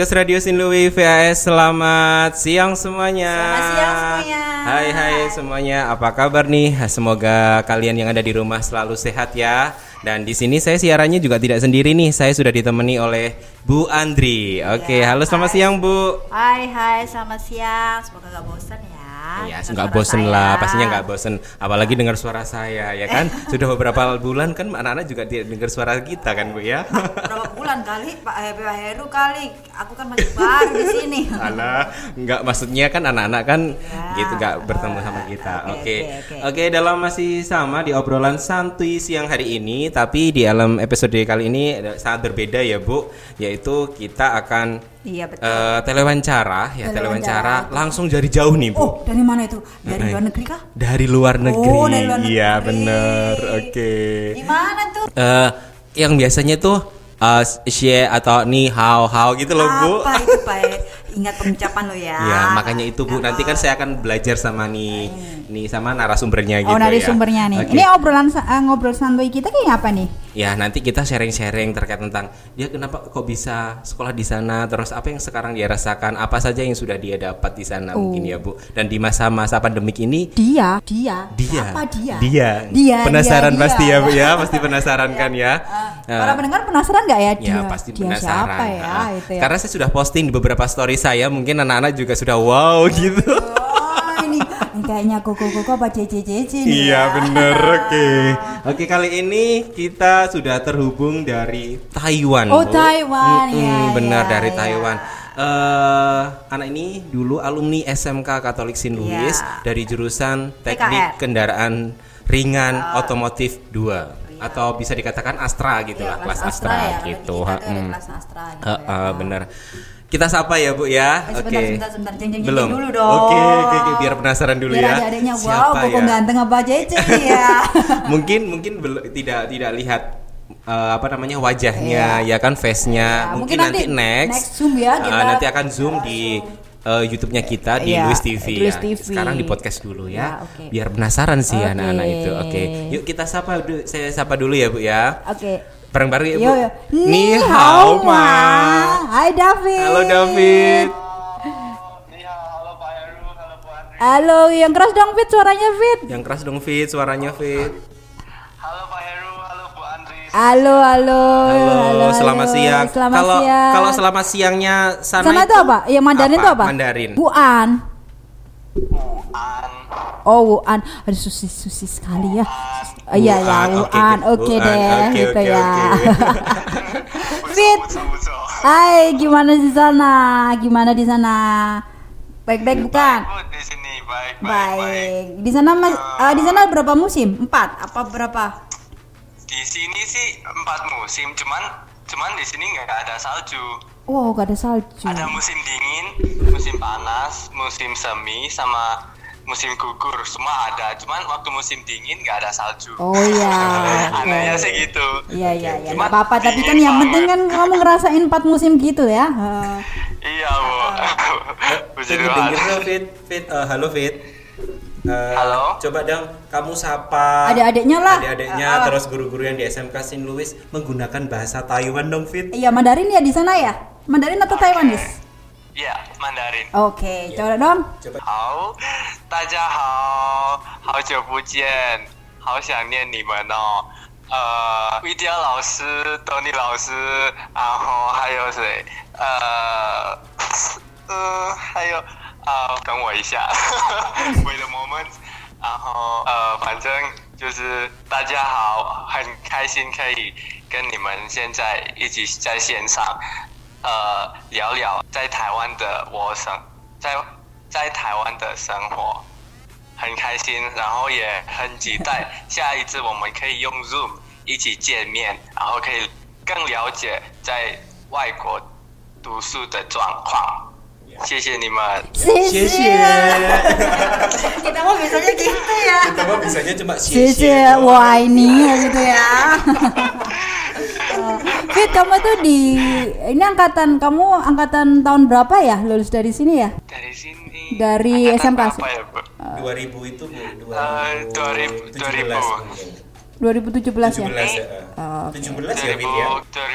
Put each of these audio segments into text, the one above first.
Podcast Radio Sinlui VAS Selamat siang semuanya. Selamat siang semuanya. Hai hai semuanya. Apa kabar nih? Semoga kalian yang ada di rumah selalu sehat ya. Dan di sini saya siarannya juga tidak sendiri nih. Saya sudah ditemani oleh Bu Andri. Oke Ya, halo selamat hai. siang Bu. Hai hai selamat siang. Semoga gak bosan ya Iya, nggak bosen saya. lah, pastinya nggak bosen. Apalagi dengar suara saya, ya kan? Sudah beberapa bulan kan anak-anak juga dengar suara kita kan, Bu ya? Berapa bulan kali Pak eh, Heru kali Aku kan masih baru di sini Alah, nggak maksudnya kan anak-anak kan Ya. gitu nggak bertemu sama kita. Oke, Oke, oke, oke. oke. dalam masih sama di obrolan santuy siang hari ini, tapi di dalam episode kali ini sangat berbeda ya Bu, yaitu kita akan Iya betul eh, telewawancara ya, telewawancara Telewawancara. langsung dari jauh nih Bu. Oh dari mana itu? Dari Nah, luar negeri kah? Dari luar negeri. Oh, dari luar negeri. Iya, bener. Oke. Di mana tuh? Eh, yang biasanya tuh eh share atau ni hao hao gitu loh Bu. Apa itu Pak? Ingat pengucapan lo ya Ya, makanya itu Bu. Nanti kan saya akan belajar sama nih nih sama narasumbernya gitu Oh, dari ya. sumbernya nih. Oke. Ini obrolan eh, ngobrol santuy kita kayak apa nih? Ya, nanti kita sharing-sharing terkait tentang dia kenapa kok bisa sekolah di sana, terus apa yang sekarang dia rasakan, apa saja yang sudah dia dapat di sana mungkin Oh. ya, Bu. Dan di masa-masa pandemik ini Dia, dia, dia Siapa dia? dia, Dia, penasaran dia, pasti dia. ya, Bu ya, pasti penasaran kan ya. Eh, Para pendengar penasaran nggak ya dia? Ya pasti dia penasaran. siapa ya? Ah, Itu ya. Karena saya sudah posting di beberapa story saya, mungkin anak-anak juga sudah wow gitu. Oh, kayaknya koko koko apa cece cece nih Iya ya. bener oke Oke kali ini kita sudah terhubung dari Taiwan Oh, Bu. Taiwan, Mm-mm, ya, Benar ya, dari ya. Taiwan Eh, Anak ini dulu alumni SMK Katolik St. Louis Ya. Dari jurusan Teknik TKR. Kendaraan Ringan Otomotif 2 Atau bisa dikatakan Astra gitu Iya, lah Kelas Astra, ya. gitu ada Mm. kelas Astra gitu Eh, ya. Bener kita sapa ya Bu ya. Eh, Oke. sebentar, sebentar, sebentar. Jeng, jeng, jeng Belum. dulu dong. Oke, oke, oke, biar penasaran dulu Biar ya. adik-adiknya wow, Siapa koko ya? ganteng apa cece nih ya. mungkin mungkin bel- tidak tidak lihat eh, apa namanya wajahnya ya kan face-nya Iya, mungkin, mungkin nanti, nanti next next zoom ya, eh, kita nanti akan zoom di eh, YouTube-nya kita di Iya, Luis TV Luis ya. TV. Sekarang di podcast dulu ya, Ya, oke. biar penasaran sih anak-anak itu. Oke, yuk kita sapa saya sapa dulu ya Bu ya. Oke. Bareng-bareng ya Bu. Yo, yo. Ni hao ma. Hai David. Halo David. Iya, halo Pak Heru, halo Bu Andri. Halo, yang keras dong Fit suaranya Fit. Yang keras dong Fit, suaranya Fit. Halo Pak Heru, halo Bu Andri. Halo, halo. Halo, selamat siang. Selamat kalau siang. kalau selamat siangnya sana, Sana itu apa? Yang Mandarin itu apa? Mandarin. Buan. An. Oh, Wuan. Aduh, susi susi sekali ya. Oh, iya ya, Wuhan, oke, Wuan. oke. Oke Wuhan, deh, oke, gitu oke, ya. oke. Fit. Hai, gimana di sana? Gimana di sana? Baik-baik bukan? Bu, di sini baik, baik, baik. Baik. Di sana mas, eh, di sana berapa musim? Empat? Apa berapa? Di sini sih empat musim, cuman cuman di sini nggak ada salju. Wow, gak ada salju. Ada musim dingin, musim panas, musim semi, sama musim gugur. Semua ada, cuman waktu musim dingin nggak ada salju. Oh iya. Anehnya sih gitu. Iya iya iya. Cuma Gak apa-apa. Tapi kan yang penting kan kamu ngerasain empat musim gitu ya. Iya bu. Puji Tuhan. Fit. Fit, eh, halo Fit. Eh, Halo. Coba dong kamu sapa Adik-adiknya lah. Adik-adiknya Ah, ah. terus guru-guru yang di SMK St. Louis menggunakan bahasa Taiwan dong Fit. Iya Mandarin ya di sana ya? Mandarin atau Taiwanese? Iya, Mandarin. Oke, coba dong. Coba 好，大家好，好久不见，好想念你们哦。呃，维迪亚老师、Tony 老师，然后还有谁？呃，呃，还有 呃，等我一下，wait a moment。然后呃，反正就是大家好，很开心可以跟你们现在一起在线上，呃，聊聊在台湾的我生在在台湾的生活，很开心，然后也很期待下一次我们可以用 Zoom 一起见面，然后可以更了解在外国读书的状况。谢谢你们。谢谢。 Kita mau bisanya gitu ya. Kita mah bisanya cuma Cici, wah ini ya gitu ya. Eh, Fit, kamu tuh di ini angkatan kamu angkatan tahun berapa ya lulus dari sini ya? Dari sini. Dari angkatan SMK. berapa ya, Bu? 2000 itu Bu, Eh, 2000, 2017 mungkin. 2017 ya. 17 ya. Oh, oke. 17 ya, Fit ya.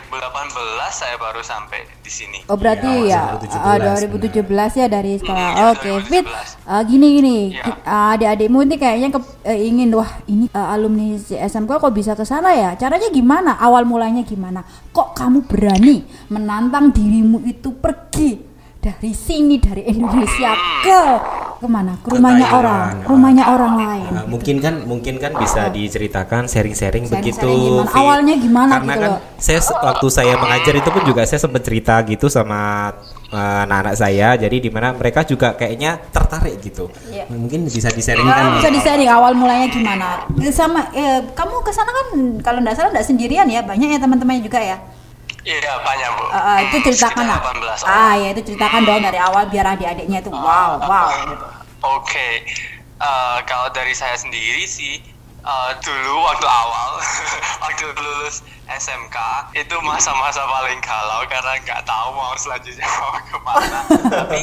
2018 saya baru sampai di sini. Oh berarti Ya, ya, 2017, ah, 2017 ya dari sekolah. Iya, Oke, 2017. Fit. ah, gini gini, Iya. Ki- ah, adik-adikmu ini kayaknya ke, eh, ingin wah ini ah, alumni SMK kok bisa ke sana ya? Caranya gimana? Awal mulanya gimana? Kok kamu berani menantang dirimu itu pergi dari sini dari Indonesia ke ke mana? Ke rumahnya Thailand. orang, rumahnya orang lain. Nah, mungkin kan mungkin kan bisa diceritakan sharing-sharing begitu. gimana, awalnya gimana Karena gitu kan loh. saya waktu saya mengajar itu pun juga saya sempat cerita gitu sama eh, anak-anak saya. Jadi di mana mereka juga kayaknya tertarik gitu. Iya. Mungkin bisa di-sharingkan. bisa di sharing awal mulanya gimana Eh, sama eh, kamu ke sana kan kalau nggak salah nggak sendirian ya banyak ya teman-temannya juga ya Iya, banyak, Bu. Eh, eh, itu Hmm, ceritakan lah 18 orang. ah ya itu ceritakan dong dari awal biar adik-adiknya itu wow wow gitu Oke, Eh, kalau dari saya sendiri sih eh, dulu waktu awal waktu lulus SMK itu masa-masa paling galau karena nggak tahu mau selanjutnya mau ke mana. Tapi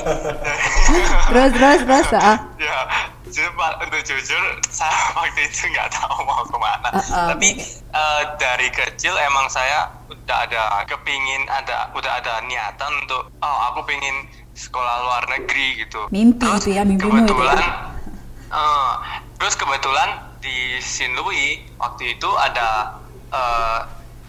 terus terus terus ah. ya, untuk jujur saya waktu itu nggak tahu mau ke mana. Uh, uh. Tapi eh, dari kecil emang saya udah ada kepingin ada udah ada niatan untuk oh aku pengen sekolah luar negeri gitu. Mimpi Terus itu ya, mimpimu itu ya. kebetulan eh, terus kebetulan di Saint Louis waktu itu ada eh,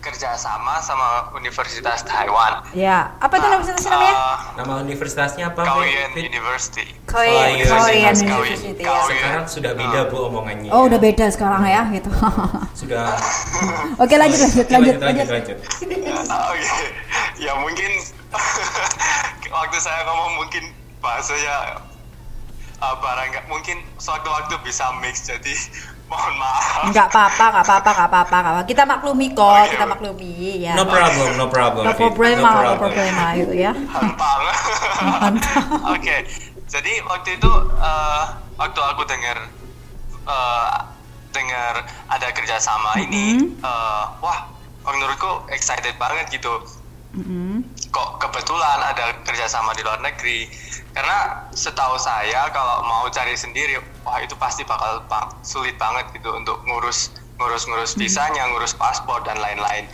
kerjasama sama Universitas Taiwan. ya apa itu universitas namanya Eh, Nama universitasnya apa? Kaohsiung Fit? University. Korean iya, Korean Universitas University ya. Sekarang sudah beda bu omongannya. oh udah beda sekarang ya gitu Sudah. oke lanjut lanjut lanjut lanjut, lanjut lanjut. Oke, ya mungkin waktu saya ngomong mungkin bahasanya uh, barang nggak mungkin sewaktu-waktu bisa mix jadi mohon maaf. nggak apa-apa nggak apa-apa nggak apa-apa apa kita maklumi kok Oke, kita oke. maklumi ya No problem, no problem. no Fit. problema no problema gitu ya Gampang. Oke, jadi waktu itu uh, waktu aku dengar uh, dengar ada kerjasama ini, uh, wah menurutku excited banget gitu. Kok kebetulan ada kerjasama di luar negeri karena setahu saya kalau mau cari sendiri wah itu pasti bakal ba- sulit banget gitu untuk ngurus ngurus ngurus visanya ngurus paspor dan lain-lain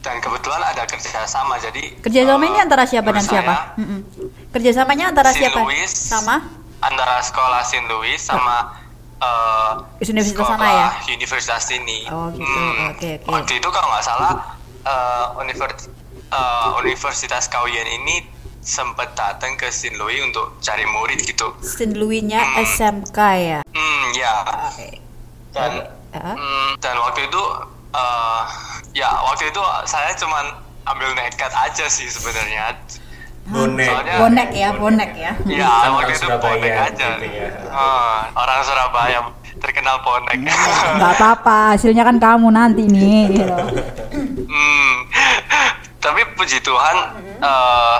dan kebetulan ada kerjasama jadi kerjasama eh, ini antara siapa dan siapa saya, Mm-mm. kerjasamanya antara Saint siapa Louis sama antara sekolah Saint Louis sama eh, Universitas sekolah sana ya? Universitas ini. Oh, gitu. Hmm, Oke, oke. Waktu itu kalau nggak salah eh, univers- eh, Universitas Kaohsiung ini sempat datang ke Saint Louis untuk cari murid gitu. Saint Louis-nya SMK ya Hmm, ya. Oke. Dan Ah. hmm, dan waktu itu eh, ya waktu itu saya cuman ambil nekat aja sih sebenarnya. Bonek. Soalnya- bonek ya bonek ya Ya, Kan waktu itu Surabaya bonek aja. gitu ya. Ah, orang Surabaya terkenal bonek. nggak apa-apa hasilnya kan kamu nanti nih gitu. hmm. Tapi puji Tuhan eh,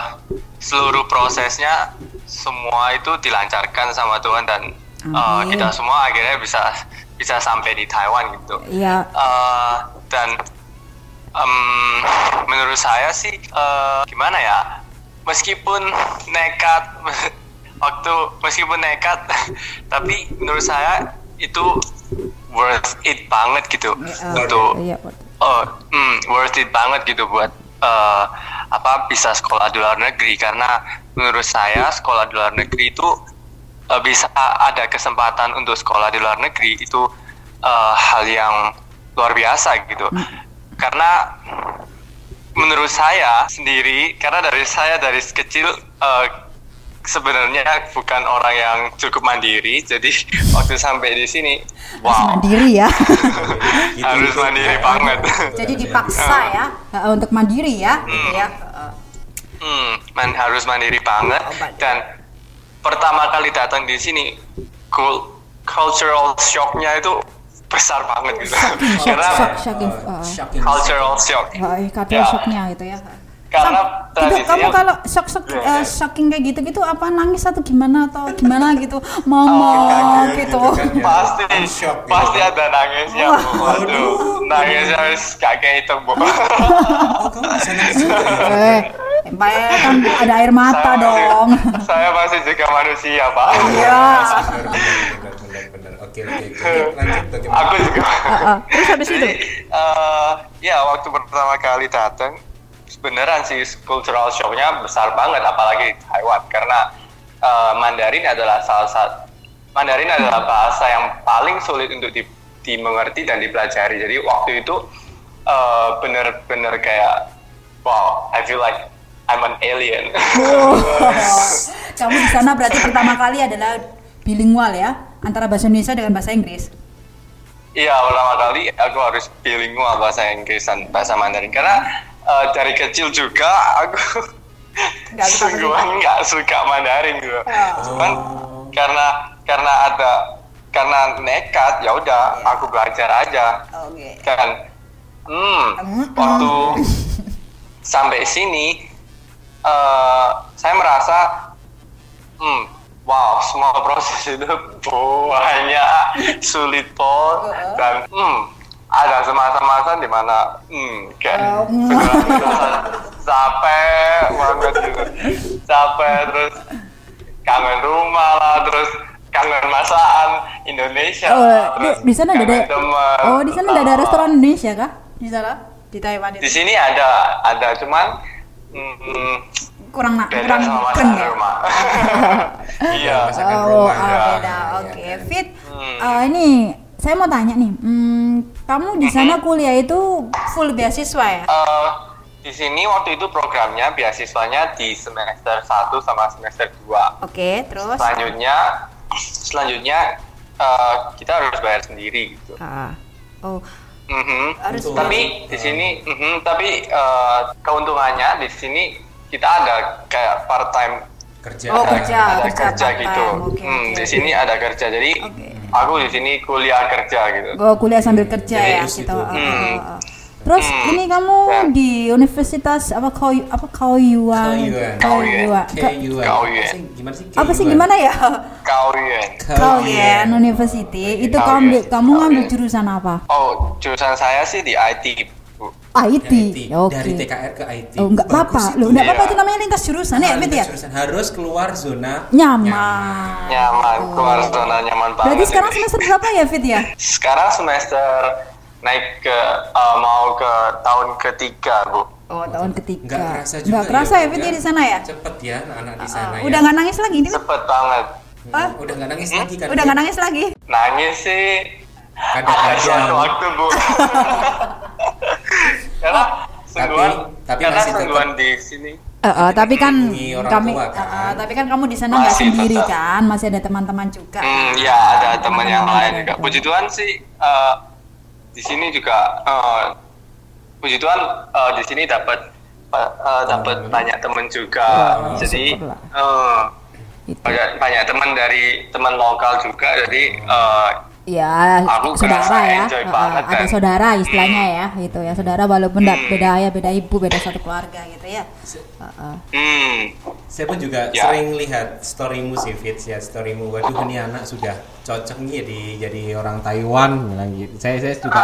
seluruh prosesnya semua itu dilancarkan sama Tuhan dan Amin. kita semua akhirnya bisa bisa sampai di Taiwan gitu. Iya Eh, dan em, menurut saya sih eh, gimana ya meskipun nekat waktu meskipun nekat tapi menurut saya itu worth it banget gitu Iya, untuk iya oh hmm, worth it banget gitu buat eh, apa bisa sekolah di luar negeri. Karena menurut saya sekolah di luar negeri itu eh, bisa ada kesempatan untuk sekolah di luar negeri. Itu eh, hal yang luar biasa gitu. Karena menurut saya sendiri karena dari saya dari kecil eh, sebenarnya bukan orang yang cukup mandiri jadi waktu sampai di sini harus wow. mandiri ya. Gitu, harus gitu. mandiri banget. Jadi dipaksa ya eh, untuk mandiri ya gitu ya. Hmm, man, harus mandiri banget. Oh, mandiri. dan pertama kali datang di sini cul- cultural shocknya itu besar banget gitu. Shock karena shock shocking eh, Shocking. cultural shock. Eh, kata Ya. shocknya gitu ya karena Sam, itu tradisinya kamu kalau shock shock Iya, eh, iya. shocking kayak gitu gitu apa nangis atau gimana atau gimana gitu mama kaget gitu gitu kan. pasti gitu. pasti ada nangisnya bu waduh nangisnya harus kakek itu bu Oh, nangis juga ya? eh kan ada air mata Saya dong masih- saya masih juga manusia pak iya Benar. Oke, oke. Lanjut aku juga terus habis itu? Eh, ya waktu pertama kali datang beneran sih cultural shock-nya besar banget apalagi Taiwan karena eh, Mandarin adalah salah satu Mandarin adalah bahasa yang paling sulit untuk di- dimengerti dan dipelajari. Jadi waktu itu eh, bener-bener kayak wow, I feel like I'm an alien. Kamu di sana berarti pertama kali adalah bilingual ya antara bahasa Indonesia dengan bahasa Inggris. Iya, pertama kali aku harus bilingual bahasa Inggris dan bahasa Mandarin karena eh, dari kecil juga aku Nggak sungguhan nggak suka Mandarin gitu. Cuman karena karena ada karena nekat ya udah aku belajar aja Oke. kan. Hmm, waktu sampai sini eh, saya merasa hmm, wow semua proses itu banyak sulit toh dan hmm, ada semasa-masa di mana hmm, kayak beneran capek banget gitu capek terus kangen rumah lah terus kangen masakan Indonesia Oh, lah, di, terus di sana ada teman. Oh, di sana ada restoran Indonesia kah? Di sana di Taiwan di itu sini ada ada cuman hmm, kurang nak kurang keren ya. iya Masakan Oh, rumah. ah, ya. beda. Iya, Oke, iya. Fit. Hmm. eh, ini saya mau tanya nih, hmm, kamu di sana kuliah itu Full beasiswa ya. Eh, di sini waktu itu programnya beasiswanya di semester 1 sama semester 2 Oke, terus selanjutnya selanjutnya eh, kita harus bayar sendiri gitu Ah. Oh, Mhm. harus Untuk- tapi di sini mhm, tapi eh, keuntungannya di sini kita ada kayak part time kerja Oh, kerja. ada kerja kerja gitu Oke, Hmm, di sini ada kerja jadi Oke. aku di sini kuliah kerja gitu oh, kuliah sambil kerja ya Terus gitu. itu. ah, Hmm. ah, ah. Terus Hmm. ini kamu Dan- di Universitas apa kau apa Kaoyuan? Kaoyuan. Kaoyuan. Ka- Kaoyuan. Kaoyuan. Apa sih? Gimana sih? Apa sih Kaoyuan. gimana ya? Kaoyuan Kaoyuan University. Itu kamu ambil kamu ngambil jurusan apa? oh jurusan saya sih di IT. IT. IT. Oke. Dari TKR ke IT. Oh, enggak apa-apa. itu. Loh, enggak apa-apa itu namanya lintas jurusan ya, Fit ya? jurusan. Harus keluar zona Nyaman. nyaman keluar zona nyaman banget Berarti sekarang semester berapa ya, Fit ya? sekarang semester naik ke eh, mau ke tahun ketiga bu Oh, tahun ketiga. Enggak kerasa juga. Enggak kerasa ya, Fit ya di sana ya? Cepet ya anak-anak di sana ya. Udah nggak nangis lagi ini, cepet banget Hah? Udah nggak nangis lagi kan? Udah nggak nangis lagi? nangis sih ada Kadang-kadang. suatu waktu bu karena sungguhan tapi karena masih tetap- sungguhan di sini Eh, eh, tapi kan kami, tua, eh, kan? eh, tapi kan kamu di sana nggak Masih sendiri tetap. kan, masih ada teman-teman juga. hmm, ya ada teman yang lain juga puji Tuhan sih eh, di sini juga eh, puji Tuhan eh, di sini dapat eh, dapat Teman. banyak teman juga Wah, jadi eh, Itu. banyak banyak teman dari teman lokal juga jadi eh, Ya, Aku saudara ya, banget, ada kan? saudara istilahnya ya, gitu ya, saudara walaupun Hmm. beda ayah, beda ibu, beda satu keluarga gitu ya. Eh, eh. hmm, Saya pun juga Ya. sering lihat storymu sih Fitz ya storymu. Waduh ini anak sudah cocok nih jadi jadi orang Taiwan bilang gitu. Saya saya juga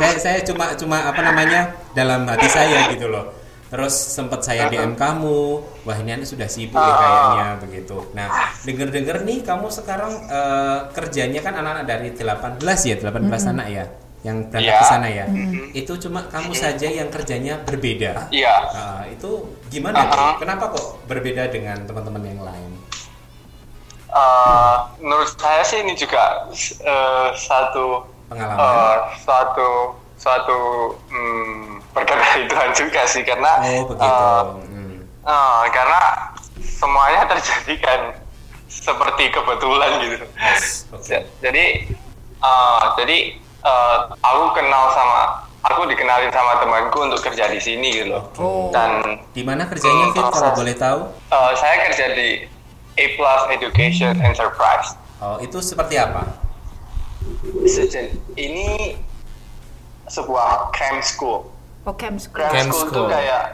saya saya cuma cuma apa namanya dalam hati saya gitu loh. Terus sempat saya DM kamu, wah ini anak sudah sibuk ya kayaknya begitu. Nah denger-denger nih kamu sekarang eh, kerjanya kan anak-anak dari 18 ya 18 anak ya yang berangkat Ya. ke sana ya. Itu cuma kamu saja yang kerjanya berbeda. iya Ah, itu gimana tuh? Uh-huh. Kenapa kok berbeda dengan teman-teman yang lain? Eh, menurut saya sih ini juga eh, satu Pengalaman. eh, suatu suatu hmm, berkat dari Tuhan juga sih karena oh begitu. eh, Hmm. eh, karena semuanya terjadi kan seperti kebetulan gitu. Oke. Ja- Jadi eh, jadi eh, aku kenal sama aku dikenalin sama temanku untuk kerja di sini gitu loh. Oh. Dan Di mana kerjanya Fit kalau boleh tahu? eh, saya kerja di A Plus Education Enterprise. Oh, itu seperti apa? Sejen- ini sebuah cram school. Oh, camp school. Cram, Cram school, school. tuh kayak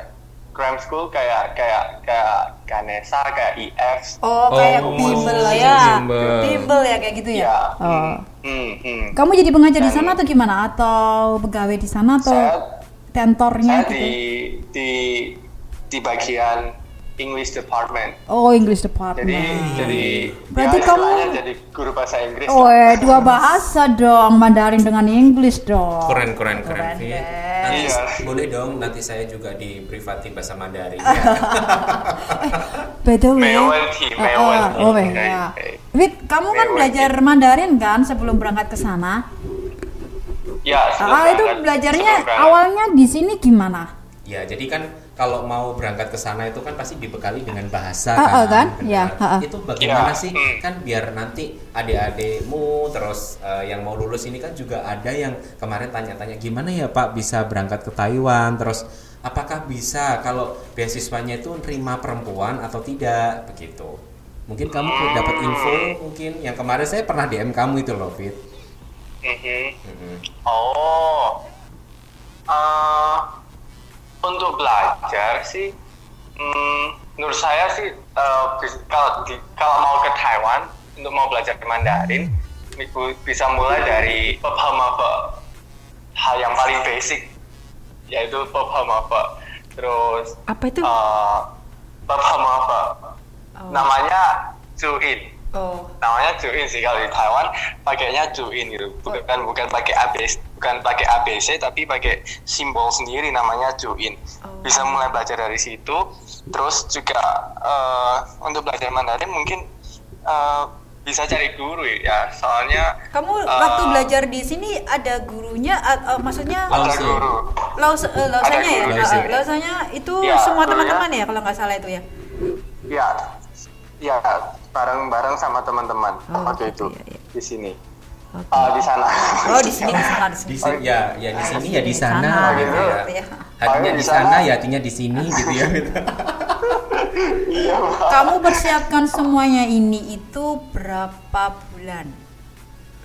cram school kayak kayak kayak Ganesha, kayak IF. Oh, kayak Oh, bimbel ya. bimbel. Ya kayak gitu ya. Ya. Oh. Hmm, hmm. Kamu jadi pengajar di Dan- sana atau gimana? Atau pegawai di sana atau Saya tentornya saya gitu? di di di bagian English Department. Oh, English Department. Jadi, jadi berarti ya, kamu jadi guru bahasa Inggris. Oh, eh, dua bahasa dong, Mandarin dengan Inggris dong. Keren, keren, keren. Iya. keren nanti iya. boleh dong, nanti saya juga di privati bahasa Mandarin. ya. eh, by the way, eh, eh, oh, okay. ya. Wit, kamu kan belajar Mandarin kan sebelum berangkat ke sana? Ya. Ah, itu belajarnya awalnya di sini gimana? Ya, jadi kan kalau mau berangkat ke sana itu kan pasti dibekali dengan bahasa Ah, ah, kan? Benar. Ya, ah, ah. Itu bagaimana Ya, sih? hmm. Kan biar nanti adik-adikmu terus eh, yang mau lulus ini kan juga ada yang kemarin tanya-tanya gimana ya Pak bisa berangkat ke Taiwan terus apakah bisa kalau beasiswanya itu nerima perempuan atau tidak begitu. Mungkin kamu dapat info mungkin yang kemarin saya pernah DM kamu itu loh, Fit. Mhm. Mhm. Oh, Eh, untuk belajar sih, hmm, menurut saya sih eh, bis- kalau di, kalau mau ke Taiwan untuk mau belajar Mandarin itu bisa mulai dari pemahaman hal yang paling basic yaitu pemahaman terus Apa itu? uh, pemahaman Oh. namanya Zuin Oh. namanya Juin sih kalau di Taiwan pakainya Juin gitu bukan bukan pakai ABC bukan pakai ABC tapi pakai simbol sendiri namanya Juin Oh. bisa mulai belajar dari situ terus juga eh, untuk belajar Mandarin mungkin eh, bisa cari guru ya soalnya Kamu eh, waktu belajar di sini ada gurunya, a- a- maksudnya ada guru laus, eh, lausanya ya? ah, lausanya itu Ya, semua teman-teman ya kalau nggak salah itu ya? ya ya bareng-bareng sama teman-teman Oh, waktu gitu, itu ya, ya. di sini Oke. Ah, di sana Oh di sini di sana di sini. Ya, ya di sini ya di sana, Sana, gitu ya. gitu ya. Hatinya Oh, di sana. ya artinya di sini gitu ya. iya. Kamu persiapkan semuanya ini itu berapa bulan?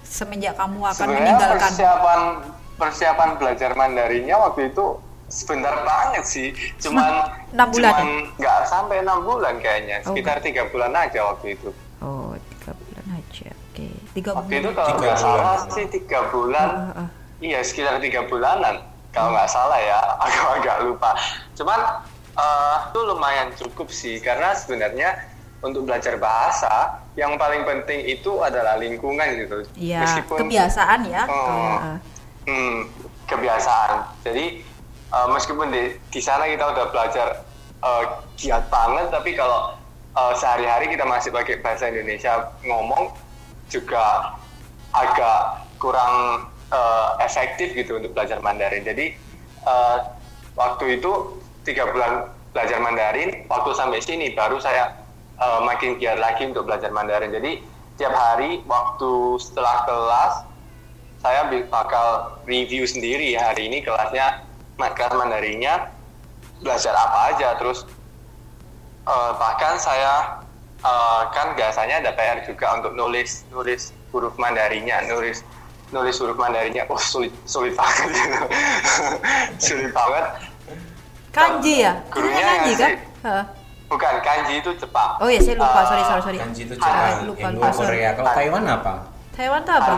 Semenjak kamu akan Sebenarnya meninggalkan persiapan persiapan belajar Mandarinnya waktu itu sebentar banget sih, cuman Enam bulan ya? cuman nggak sampai enam bulan kayaknya, Oh, sekitar tiga bulan aja waktu itu. Oh. Oke. Tiga Waktu itu bulan. kalau Tiga nggak bulan. salah sih tiga bulan, Ah, ah. iya sekitar tiga bulanan kalau nggak salah ya, agak-agak lupa. Cuman eh, itu lumayan cukup sih, karena sebenarnya untuk belajar bahasa yang paling penting itu adalah lingkungan gitu. Iya. Meskipun Kebiasaan ya. Oh. Kayak, ah. Hmm, kebiasaan. Jadi uh, meskipun di di sana kita udah belajar uh, giat banget, tapi kalau uh, sehari-hari kita masih pakai bahasa Indonesia ngomong juga agak kurang uh, efektif gitu untuk belajar Mandarin. Jadi uh, waktu itu tiga bulan belajar Mandarin, waktu sampai sini baru saya uh, makin giat lagi untuk belajar Mandarin. Jadi tiap hari waktu setelah kelas saya bakal review sendiri hari ini kelasnya kelas Mandarinnya belajar apa aja terus eh, bahkan saya eh, kan biasanya ada PR juga untuk nulis nulis huruf Mandarinnya nulis nulis huruf Mandarinnya oh sulit sulit banget gitu. sulit banget Kanji ya? Gurunya kanji kan? Heeh. bukan kanji itu Jepang Oh iya saya lupa, Eh, sorry sorry sorry. Kanji itu Ah, Jepang, lupa, Indo, lupa, sorry. Korea. Kalau Taiwan apa? Taiwan tuh apa?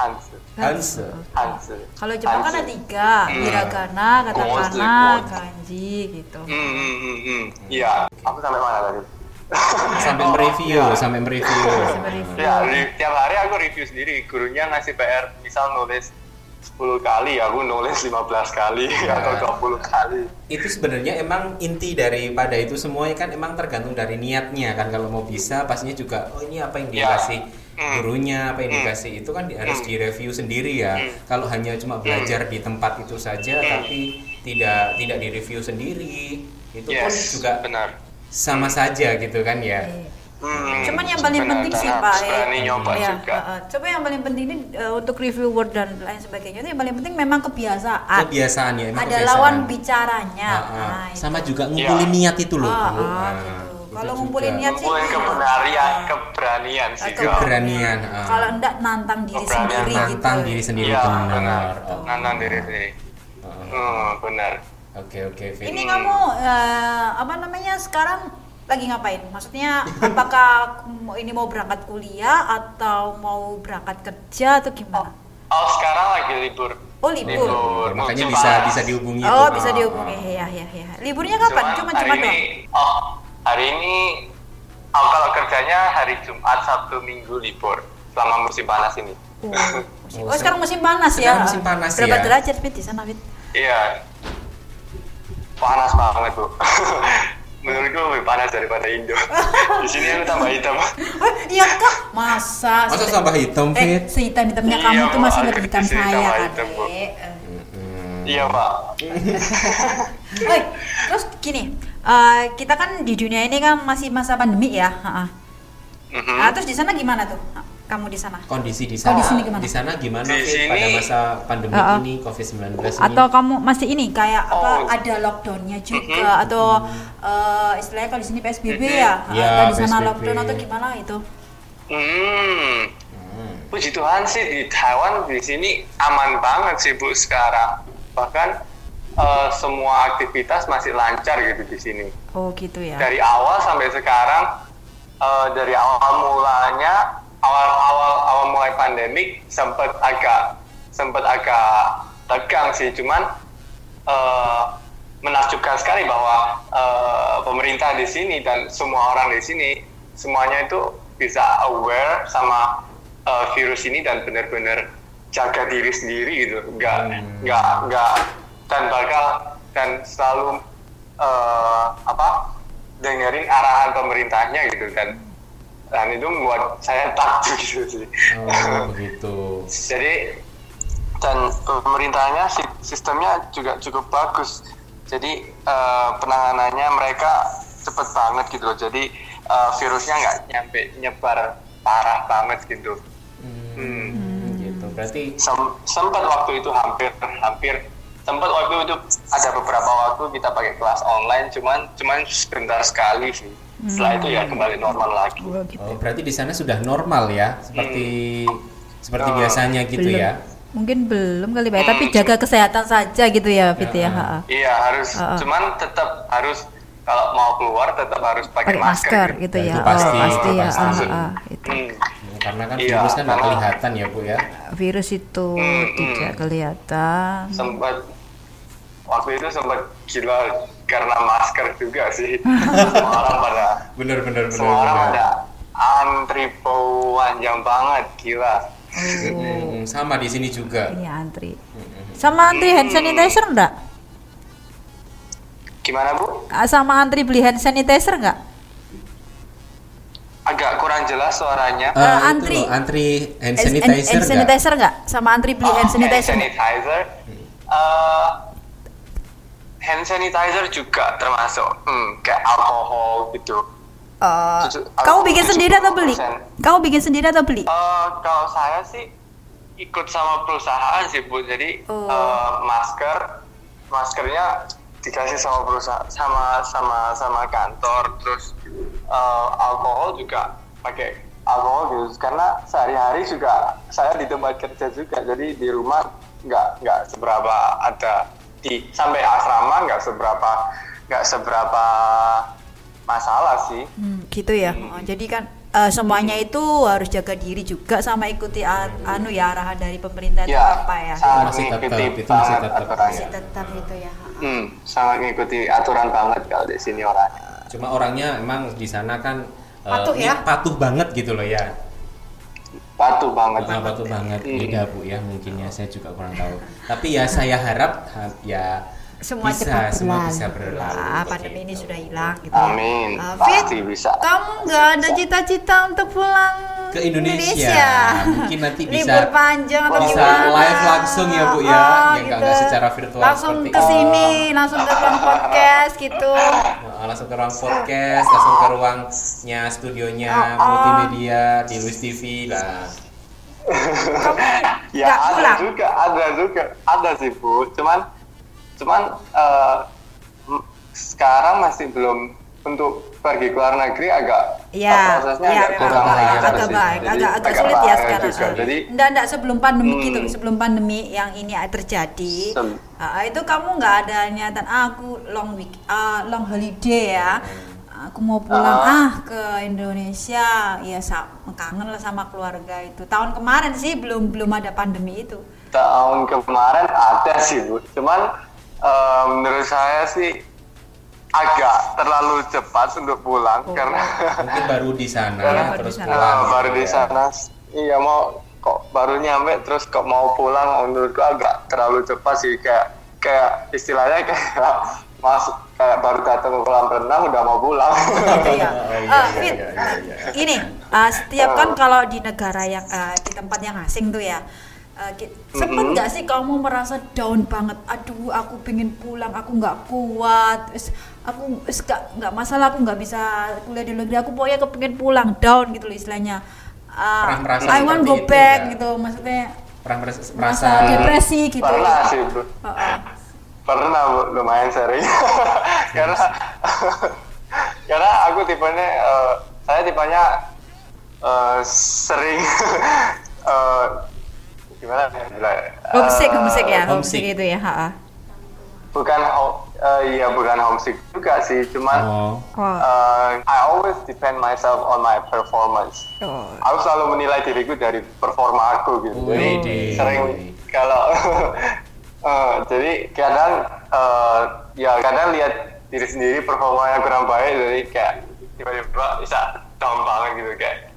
Hanzi Hanzi Kalau Jepang kan ada tiga, Hmm. hiragana, katakana, kanji gitu. Hmm, hmm, hmm, hmm. Iya, aku sampai mana tadi? Sampai mereview, sampai mereview. Sampai review. Ya, re- tiap hari aku review sendiri. Gurunya ngasih PR, misal nulis 10 kali, aku nulis 15 kali Ya. atau 20 kali. Itu sebenarnya emang inti daripada itu semuanya kan emang tergantung dari niatnya kan kalau mau bisa pastinya juga oh ini apa yang Ya. dikasih Hmm. gurunya apa yang Hmm. dikasih itu kan harus Hmm. direview sendiri ya. Hmm. Kalau hanya cuma belajar di tempat itu saja Hmm. tapi tidak tidak direview sendiri itu pun Yes, juga benar. Sama saja gitu kan ya. Iya. Hmm, Cuman yang paling penting sih Pak, harus berani nyoba ya, juga. uh, uh, coba yang paling penting ini uh, untuk review word dan lain sebagainya itu yang paling penting memang kebiasaan. Kebiasaan ya Ada kebiasaan. lawan bicaranya. Ah, ah. Nah, itu. sama juga ngumpulin Ya. niat itu loh. Bu. ah, Nah, gitu. itu Kalau ngumpulin niat sih Ngumpulin keberanian, keberanian sih. Keberanian, ah. Kalau enggak nantang diri Keberanian sendiri nantang gitu. diri sendiri Iya, benar. benar. Oh. Nantang diri sendiri. Oh. Hmm, benar. Oke oke Fit. Ini kamu eh, apa namanya sekarang lagi ngapain? Maksudnya apakah ini mau berangkat kuliah atau mau berangkat kerja atau gimana? Oh, sekarang lagi libur. Oh, libur. Ya, makanya Cuma- bisa bisa dihubungi Oh itu. bisa dihubungi ah. ya ya ya. Liburnya kapan? Cuma hari cuma ini, doang. Oh, hari ini oh, kalau kerjanya hari Jumat, Sabtu, Minggu libur selama musim panas ini. Oh, Oh, oh, sekarang musim panas ya. sekarang musim panas Berapa ya. derajat Fit di sana Fit? Iya. Panas banget, Bu. Menurutku lebih panas daripada Indo. Di sini aku tambah hitam. Eh, iya kak, masa? Masa tambah hitam, Eh, Fit? sehitam hitamnya Iya, kamu tuh masih lebih hitam saya kan? hitam. Eh, Iya, Pak. Oi, terus gini, eh, kita kan di dunia ini kan masih masa pandemi ya. ha-ha. Mhm. Nah, terus di sana gimana tuh? Kamu di sana? kondisi di sana Kondisi gimana? di sana gimana Di Fit, pada masa pandemi Uh-uh. ini COVID-19 ini Atau kamu masih ini kayak apa? Oh. Ada lockdownnya juga atau eh, istilahnya kalau di sini PSBB ya? Ya, atau di sana PSBB. lockdown atau gimana itu? Hmm. Puji Tuhan sih di Taiwan di sini aman banget sih Bu sekarang. Bahkan eh, semua aktivitas masih lancar gitu di sini. Oh gitu ya. Dari awal sampai sekarang eh, dari awal mulanya awal awal mulai pandemik sempat agak sempat agak tegang sih. Cuman eh, menakjubkan sekali bahwa eh, pemerintah di sini dan semua orang di sini semuanya itu bisa aware sama eh, virus ini dan benar-benar jaga diri sendiri gitu. Nggak Hmm. nggak nggak dan bakal dan selalu eh, apa dengerin arahan pemerintahnya gitu. Dan dan itu membuat saya takjub gitu sih. Oh begitu. Jadi dan pemerintahnya si- sistemnya juga cukup bagus. Jadi eh, penanganannya mereka cepet banget gitu loh. Jadi eh, virusnya nggak nyampe nyebar parah banget gitu. Hmm, gitu. Berarti Sem- sempat waktu itu hampir hampir sempat waktu itu ada beberapa waktu kita pakai kelas online cuman cuman sebentar sekali sih setelah itu ya kembali normal lagi Oh, gitu. oh, berarti di sana sudah normal ya seperti seperti Oh, biasanya gitu belum. ya Mungkin belum kali Pak, ya, tapi Hmm. jaga kesehatan saja gitu ya Fit ya. Ya. Iya harus, cuman tetap harus kalau mau keluar tetap harus pakai Pakai masker gitu Ya, ya. itu pasti, oh, pasti itu ya. pasti. ah, ah, itu. Hmm. karena kan Iya, virus kan nggak kelihatan ya bu ya Virus itu Hmm, tidak hmm. kelihatan. sempat waktu itu sempat gila karena masker juga sih semua orang pada bener bener bener, semua orang pada antri panjang banget gila Hmm, sama di sini juga Iya antri. Sama antri hand sanitizer enggak? gimana bu Ah, Sama antri beli hand sanitizer enggak? agak kurang jelas suaranya Eh, itu antri. loh, antri hand Hand- sanitizer hand nggak? sanitizer enggak? Sama antri beli Oh, hand sanitizer. nggak? sanitizer. Eh, hand sanitizer juga termasuk hmm, kayak alkohol gitu Eh, Tujuh- kamu bikin sendiri atau beli? 70%. Kamu bikin sendiri atau beli? Eh, kalau saya sih ikut sama perusahaan sih bu jadi Oh. eh, masker maskernya dikasih sama perusahaan sama sama sama kantor terus eh, alkohol juga pakai alkohol gitu karena sehari-hari juga saya di tempat kerja juga jadi di rumah nggak nggak seberapa ada di sampai asrama nggak seberapa nggak seberapa masalah sih Hmm, gitu ya. Oh, jadi kan eh, semuanya itu harus jaga diri juga sama ikuti a- anu ya arahan dari pemerintah itu ya apa ya? sangat Masih tetap, itu masih tetap, aturannya. ya. Tetap itu ya. Hmm, sangat mengikuti aturan banget kalau di sini orangnya. cuma orangnya emang di sana kan eh, Patuh ya? patuh banget gitu loh ya Patuh banget. Nah, patuh banget Hmm. beda bu ya mungkin ya saya juga kurang tahu tapi ya saya harap ha- ya Semua bisa cepat semua berlalu. bisa berlalu Ah, pandemi ini sudah hilang gitu. ya. Amin. Ah, Pasti Fit, bisa. Kamu nggak ada cita-cita untuk pulang Ke Indonesia. Mungkin nanti bisa- libur panjang atau bisa gimana? live langsung ya, Bu, ya. Ah, Ya, nggak- nggak secara virtual Langsung seperti ke ini. sini, langsung ke ruang podcast gitu. Nah, langsung ke ruang podcast langsung ke ruangnya studionya Oh, oh. multimedia di Luis TV lah Kamu Ya ada pulang? juga, ada juga, ada sih bu. Cuman, cuman eh, m- sekarang masih belum untuk pergi ke luar negeri agak Iya, prosesnya iya agak kurang agak, agak sih. baik, Jadi agak agak sulit ya sekarang. juga. Jadi Enggak, enggak sebelum pandemi Hmm. gitu, sebelum pandemi yang ini terjadi, Sem- ah, itu kamu nggak ada niatan "Ah, aku long week, ah, long holiday ya. Aku mau pulang ah ke Indonesia, ya kangen lah sama keluarga itu. Tahun kemarin sih belum belum ada pandemi itu. tahun kemarin ada sih bu. Cuman eh, menurut saya sih agak terlalu cepat untuk pulang karena Mungkin baru di sana Baru terus di sana. pulang. Ah, baru di ya. sana iya mau kok baru nyampe terus kok mau pulang menurutku agak terlalu cepat sih kayak kayak istilahnya kayak masuk kayak baru datang ke kolam renang udah mau pulang Iya. Oh, iya, Ah, iya, iya, iya, iya. ini uh, setiap kan kalau di negara yang uh, di tempat yang asing tuh ya uh, ki- sempet nggak sih kamu merasa down banget? Aduh aku pengen pulang aku nggak kuat Wis, aku nggak nggak masalah aku nggak bisa kuliah di luar negeri aku pokoknya kepengen pulang down gitu loh istilahnya. Uh, Pernah merasa I want go itu back nggak? gitu maksudnya Pernah merasa, merasa depresi gitu. Pernah sih bro Uh, uh. pernah Bu. lumayan sering. Karena karena aku tipenya eh, saya tipenya eh, sering eh, gimana ya bilang, eh, homesick homesick ya homesick. homesick itu ya ha, ha. bukan ho- eh, iya bukan homesick juga sih cuman Oh. Eh, I always depend myself on my performance Oh. aku selalu menilai diriku dari performa aku gitu jadi Widih. sering kalau eh, jadi kadang eh, ya kadang lihat diri sendiri performanya kurang baik jadi kayak tiba-tiba bisa down banget gitu kayak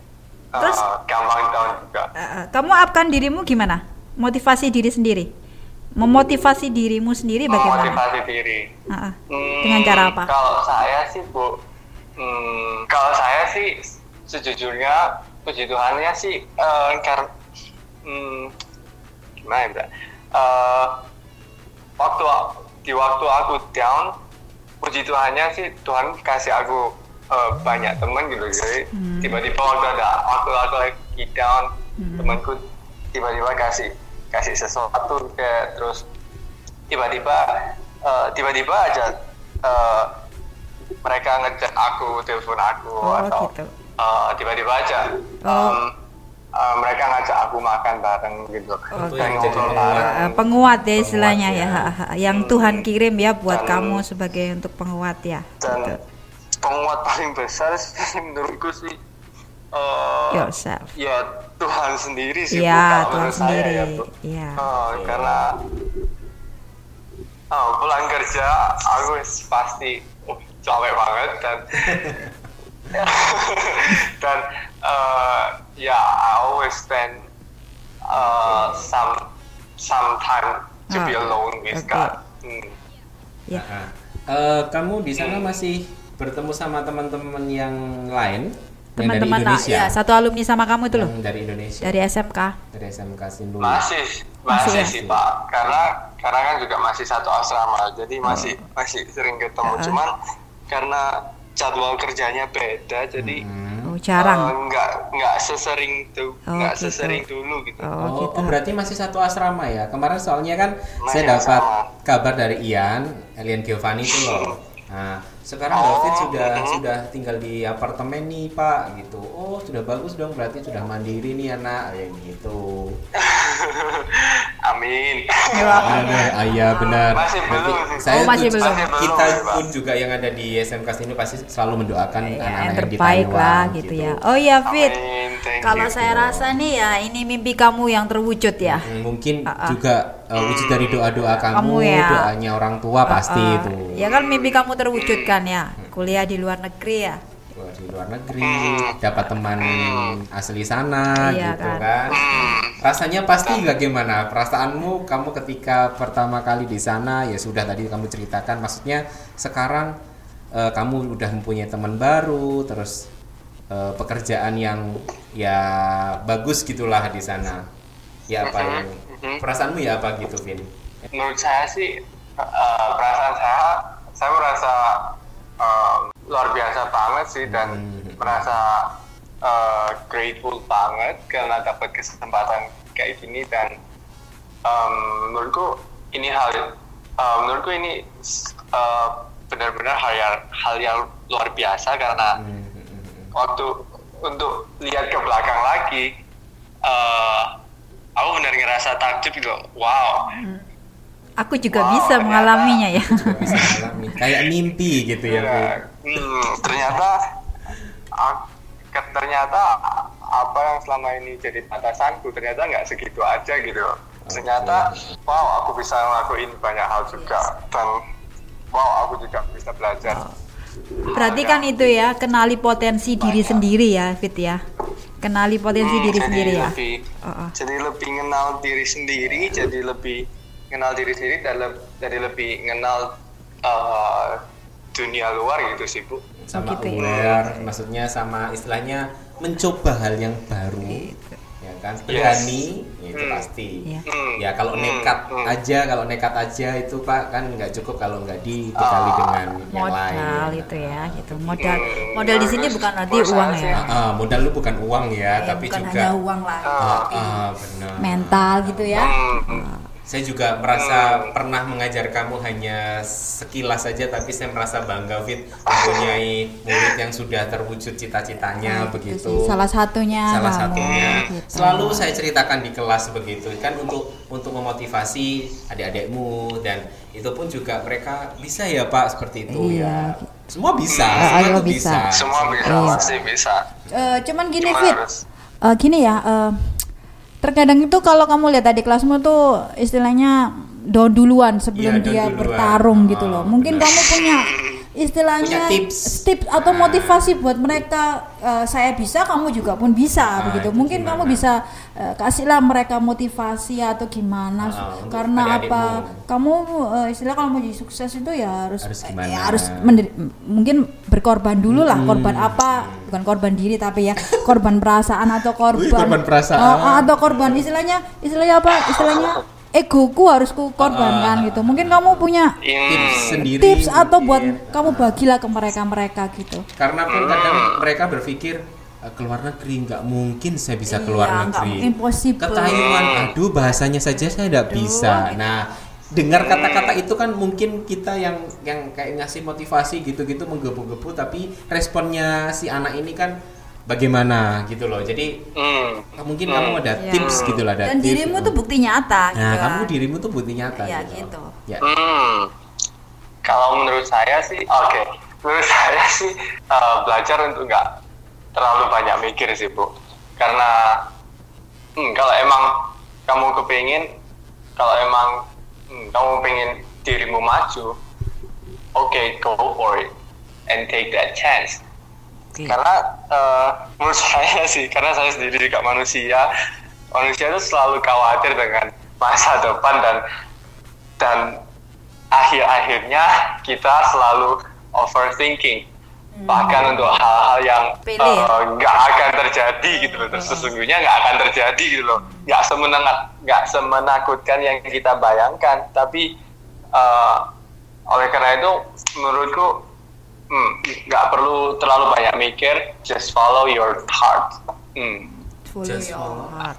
eh, Terus? gampang down juga Uh, uh, kamu upkan dirimu gimana motivasi diri sendiri memotivasi dirimu sendiri bagaimana memotivasi diri Uh, uh. Hmm, dengan cara apa Kalau saya sih bu, hmm, kalau saya sih sejujurnya puji Tuhannya sih eh karena hmm, gimana ya? Bra? Eh, waktu di waktu aku down, puji Tuhannya sih Tuhan kasih aku eh, banyak teman gitu jadi Hmm. tiba-tiba waktu ada waktu aku lagi down temanku tiba-tiba kasih kasih sesuatu kayak terus tiba-tiba eh, tiba-tiba aja eh, mereka ngechat aku telepon aku Oh, atau gitu. eh, tiba-tiba aja Oh. eh, mereka ngajak aku makan bareng gitu Itu dan yang jadi ngobrol bareng Uh, penguat ya istilahnya Penguat, ya, ya. yang Tuhan kirim ya buat Dan- kamu sebagai untuk penguat ya dan gitu. Penguat paling besar sih menurutku sih. Eh, yourself ya Tuhan sendiri sih ya kalau Tuhan menurut saya sendiri. Ya, Bu. ya Oh, karena oh, pulang kerja aku pasti uh, capek banget dan dan eh, ya I always spend uh, some some time to be Ah, alone with oke. God. Hmm. ya. Nah, eh, kamu di sana masih bertemu sama teman-teman yang lain yang dari teman-teman Indonesia ya satu alumni sama kamu itu loh dari Indonesia dari SMK dari SMK Sindulu Masih, Masih masih ya? sih Pak. Karena karena kan juga masih satu asrama, jadi masih masih sering ketemu. Ah. Cuman karena jadwal kerjanya beda, jadi Hmm. oh jarang eh, nggak nggak sesering itu, Oh, nggak gitu. sesering dulu gitu. oh, Oh, gitu oh, berarti masih satu asrama ya? Kemarin soalnya kan Masih saya dapat asrama. kabar dari Ian, Elian Giovanni itu loh. Nah, sekarang Oh, David sudah mhm. sudah tinggal di apartemen nih Pak, gitu. Oh, sudah bagus dong, berarti sudah mandiri nih anak, kayak gitu. Amin. Ada, ah, iya benar. Masih Nanti belum sih. Saya Oh, masih belum. Kita ya, pun juga yang ada di SMK sini pasti selalu mendoakan Ya, anak-anak yang yang di terbaik Taiwan, lah gitu ya oh iya Fit kalau you. saya rasa nih ya ini mimpi kamu yang terwujud ya Hmm, mungkin Ah, ah. juga uh, wujud dari doa-doa kamu, Kamu ya. doanya orang tua pasti Uh, itu. ya kan mimpi kamu terwujudkan ya kuliah di luar negeri ya di luar negeri, dapat teman asli sana Iya, gitu kan. kan. Rasanya pasti bagaimana? Perasaanmu kamu ketika pertama kali di sana ya sudah tadi kamu ceritakan maksudnya sekarang eh, kamu udah mempunyai teman baru terus eh, pekerjaan yang ya bagus gitulah di sana. Ya apa yang Mhm. perasaanmu ya apa gitu, Vin? menurut saya sih eh, perasaan saya saya merasa eh, luar biasa banget sih dan Hmm. merasa eh, grateful banget karena dapat kesempatan kayak gini dan em, menurutku ini hal eh, menurutku ini eh, benar-benar hal yang hal yang luar biasa karena Hmm, hmm, hmm. waktu untuk lihat ke belakang lagi eh aku benar ngerasa takjub gitu wow aku juga Wow, bisa ternyata- mengalaminya ya Juga bisa mengalami kayak mimpi gitu ya. Iya. Hmm, ternyata ternyata apa yang selama ini jadi batasanku ternyata nggak segitu aja gitu ternyata wow aku bisa ngelakuin banyak hal juga dan wow aku juga bisa belajar Berarti kan itu ya, kenali potensi diri sendiri ya, Fit ya. Kenali potensi Hmm, diri jadi sendiri ya. lebih Oh, oh. jadi lebih kenal diri sendiri jadi lebih kenal diri sendiri dan le- jadi lebih kenal eh, dunia luar gitu sih bu sama gitu ya. aware maksudnya sama istilahnya mencoba hal yang baru ya kan Yes. berani ya itu Hmm. pasti Iya. Hmm, ya kalau hmm, nekat hmm. aja kalau nekat aja itu pak kan nggak cukup kalau nggak dibekali Ah. dengan yang lain Modal itu ya, gitu. Modal Hmm, modal di sini bukan Menurut uang ya. sih- Ah, modal lu bukan uang ya, Ya, tapi bukan juga hanya uang lah. Ah, ah, benar. mental gitu ya Hmm, Saya juga merasa pernah mengajar kamu hanya sekilas saja, tapi saya merasa bangga Fit mempunyai murid yang sudah terwujud cita-citanya itu begitu. sih, salah satunya Salah kamu, satunya. gitu. Selalu saya ceritakan di kelas begitu kan untuk untuk memotivasi adik-adikmu dan itu pun juga mereka bisa ya Pak seperti itu Iya, ya. gitu. Semua bisa, Ah, semua ayo bisa. bisa. semua bisa Iya. pasti bisa Eh, cuman gini Cuma Fit harus- Eh, gini ya eh, terkadang itu kalau kamu lihat tadi kelasmu tuh istilahnya do duluan sebelum do dia duluan. bertarung gitu Ah, loh mungkin benar. kamu punya istilahnya Punya tips. tips atau Nah. motivasi buat mereka eh, saya bisa kamu juga pun bisa Ah, begitu itu mungkin gimana? kamu bisa eh, kasihlah mereka motivasi atau gimana Ah, karena apa kamu eh, istilah kalau mau jadi sukses itu ya harus Harus gimana? ya harus mungkin berkorban dulu lah Hmm. korban apa bukan korban diri tapi ya korban perasaan atau korban korban perasaan. Oh, atau korban istilahnya istilahnya apa istilahnya egoku harus ku korbankan gitu mungkin kamu punya Tips Hmm, sendiri. tips atau buat mungkin. kamu bagilah ke mereka mereka gitu Karena pun kadang mereka berpikir "Eh, keluar negeri nggak mungkin saya bisa Iya, keluar negeri. impossible. Ke Taiwan, aduh bahasanya saja saya tidak bisa. Nah, dengar kata-kata itu kan mungkin kita yang yang kayak ngasih motivasi gitu-gitu menggebu-gebu, tapi responnya si anak ini kan bagaimana gitu loh. Jadi hmm, mungkin hmm. kamu ada Iya. tips gitu lah, ada Dan tips. dirimu tuh bukti nyata Nah, gitu. kamu kan. dirimu tuh bukti nyata. Iya, gitu. Ya. Hmm, kalau menurut saya sih, oke, menurut saya sih eh, belajar untuk nggak terlalu banyak mikir sih bu, karena hmm, kalau emang kamu kepingin, kalau emang hmm, kamu pengen dirimu maju, oke, go for it and take that chance. Oke. Karena eh, menurut saya sih, karena saya sendiri juga manusia, manusia itu selalu khawatir dengan masa depan dan dan akhir-akhirnya kita selalu overthinking. Bahkan untuk hal-hal yang ya? eh, nggak akan terjadi gitu loh Terus sesungguhnya nggak akan terjadi gitu loh. Nggak semenangat nggak semenakutkan yang kita bayangkan. Tapi eh, oleh karena itu menurutku hmm, nggak perlu terlalu banyak mikir just follow your heart. Hmm, Follow Just your follow. heart.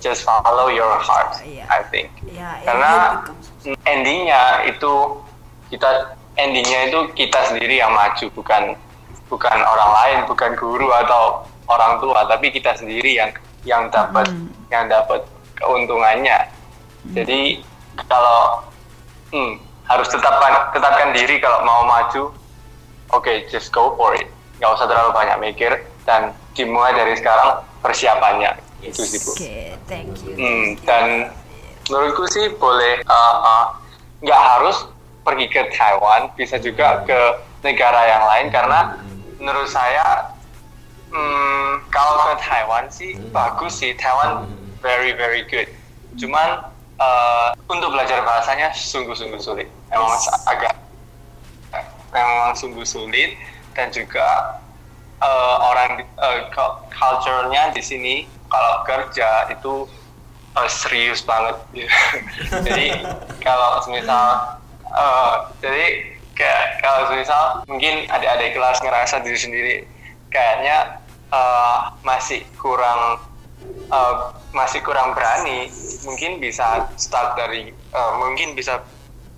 just follow your heart Iya. I think. Ya, karena it becomes- endingnya itu kita endingnya itu kita sendiri yang maju bukan bukan orang lain bukan guru atau orang tua tapi kita sendiri yang yang dapat yang dapat keuntungannya. Jadi kalau hmm, harus tetapkan tetapkan diri kalau mau maju oke just go for it nggak usah terlalu banyak mikir dan dimulai dari sekarang persiapannya Yes. itu sih bu Oke, thank you. Hmm, dan menurutku sih boleh uh, uh, nggak harus pergi ke Taiwan, bisa juga ke negara yang lain karena menurut saya hmm, kalau ke Taiwan sih bagus sih Taiwan very very good. Cuman uh, untuk belajar bahasanya sungguh-sungguh sulit, emang agak memang sungguh sulit dan juga eh, orang cu- culture-nya di sini kalau kerja itu eh, serius banget. Jadi kalau misal eh, jadi kayak kalau misal mungkin adik-adik kelas ngerasa diri sendiri kayaknya eh, masih kurang eh, masih kurang berani mungkin bisa start dari eh, mungkin bisa